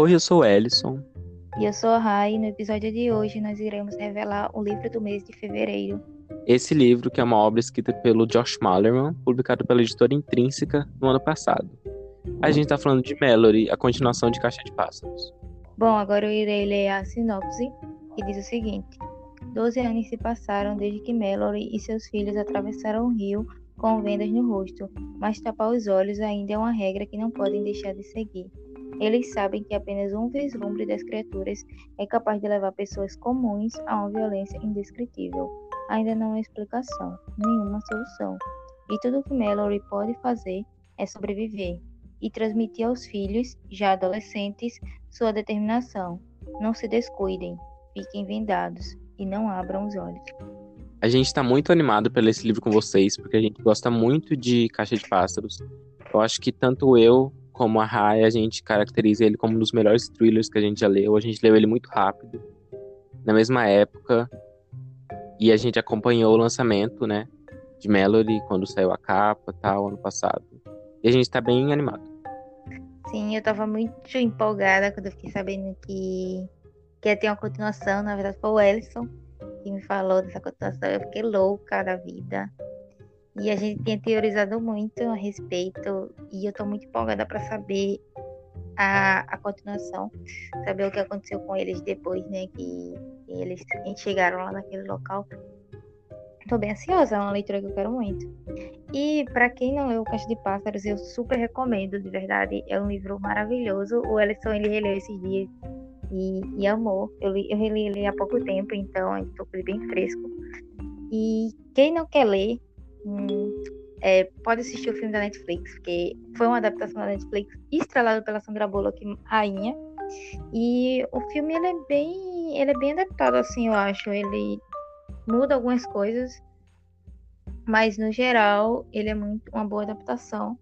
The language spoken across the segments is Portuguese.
Oi, eu sou o Ellison. E eu sou a Rai e no episódio de hoje nós iremos revelar o livro do mês de fevereiro. Esse livro, que é uma obra escrita pelo Josh Malerman, publicado pela editora Intrínseca no ano passado. A gente está falando de Mallory, a continuação de Caixa de Pássaros. Bom, agora eu irei ler a sinopse, que diz o seguinte: Doze anos se passaram desde que Mallory e seus filhos atravessaram o rio com vendas no rosto, mas tapar os olhos ainda é uma regra que não podem deixar de seguir. Eles sabem que apenas um vislumbre das criaturas é capaz de levar pessoas comuns a uma violência indescritível. Ainda não há explicação, nenhuma solução. E tudo que Mallory pode fazer é sobreviver e transmitir aos filhos, já adolescentes, sua determinação. Não se descuidem, fiquem vendados e não abram os olhos. A gente está muito animado pelo esse livro com vocês, porque a gente gosta muito de Caixa de Pássaros. Eu acho que tanto eu como a Rai, a gente caracteriza ele como um dos melhores thrillers que a gente já leu. A gente leu ele muito rápido, na mesma época. E a gente acompanhou o lançamento, né, de Melody quando saiu a capa, tal, ano passado. E a gente tá bem animado. Sim, eu tava muito empolgada quando eu fiquei sabendo que, que ia ter uma continuação. Na verdade, foi o Ellison que me falou dessa continuação. Eu fiquei louca da vida. E a gente tem teorizado muito a respeito, e eu estou muito empolgada para saber a, a continuação, saber o que aconteceu com eles depois, né, que, eles chegaram lá naquele local. Estou bem ansiosa, é uma leitura que eu quero muito. E para quem não leu O Caixa de Pássaros, eu super recomendo, de verdade. É um livro maravilhoso. O Ellison, ele releu esses dias e, e amou. Eu, li, eu reli ele há pouco tempo, então estou com ele bem fresco. E quem não quer ler, É, pode assistir o filme da Netflix, porque foi uma adaptação da Netflix estrelada pela Sandra Bullock, rainha. E o filme ele é bem, ele é bem adaptado assim, eu acho. Ele muda algumas coisas, mas no geral ele é muito uma boa adaptação.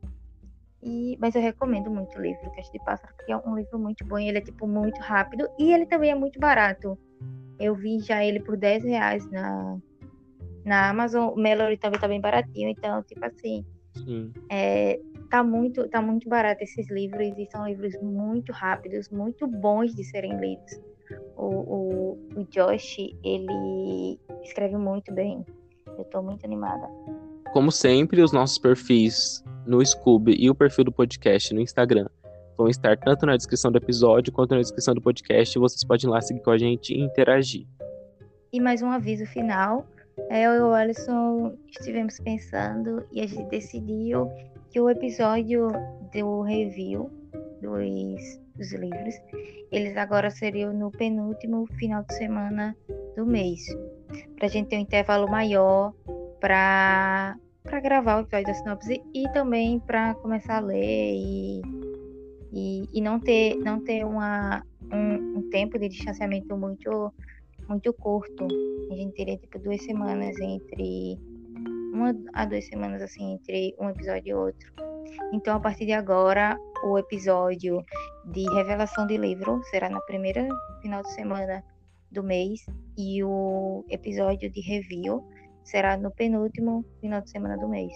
E, mas eu recomendo muito o livro Caixa de Pássaro, porque é um livro muito bom. Ele é tipo muito rápido e ele também é muito barato. Eu vi já ele por 10 reais na, na Amazon, o Melody também tá bem baratinho, então, tipo assim, Sim. É, tá muito tá muito barato esses livros e são livros muito rápidos, muito bons de serem lidos. O, o, o Josh, ele escreve muito bem. Eu tô muito animada. Como sempre, os nossos perfis no Scoob e o perfil do podcast no Instagram vão estar tanto na descrição do episódio quanto na descrição do podcast. Vocês podem ir lá seguir com a gente e interagir. E mais um aviso final eu e o Alisson estivemos pensando e a gente decidiu que o episódio do review dos, dos livros, eles agora seriam no penúltimo final de semana do mês. Pra gente ter um intervalo maior para para gravar o episódio da sinopse e também para começar a ler e, e, e, não ter não ter uma, um, um tempo de distanciamento muito muito curto. A gente teria tipo duas semanas entre uma a duas semanas assim entre um episódio e outro. Então a partir de agora o episódio de revelação de livro será na primeira final de semana do mês e o episódio de review será no penúltimo final de semana do mês.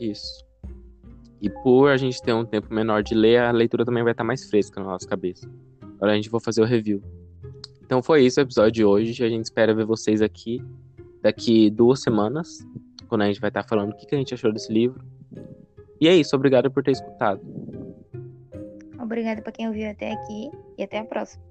Isso. E por a gente ter um tempo menor de ler, a leitura também vai estar mais fresca na nossa cabeça. Agora a gente vai fazer o review. Então foi isso o episódio de hoje. A gente espera ver vocês aqui daqui duas semanas, quando a gente vai estar falando o que a gente achou desse livro. E é isso, obrigado por ter escutado. Obrigada para quem ouviu até aqui e até a próxima.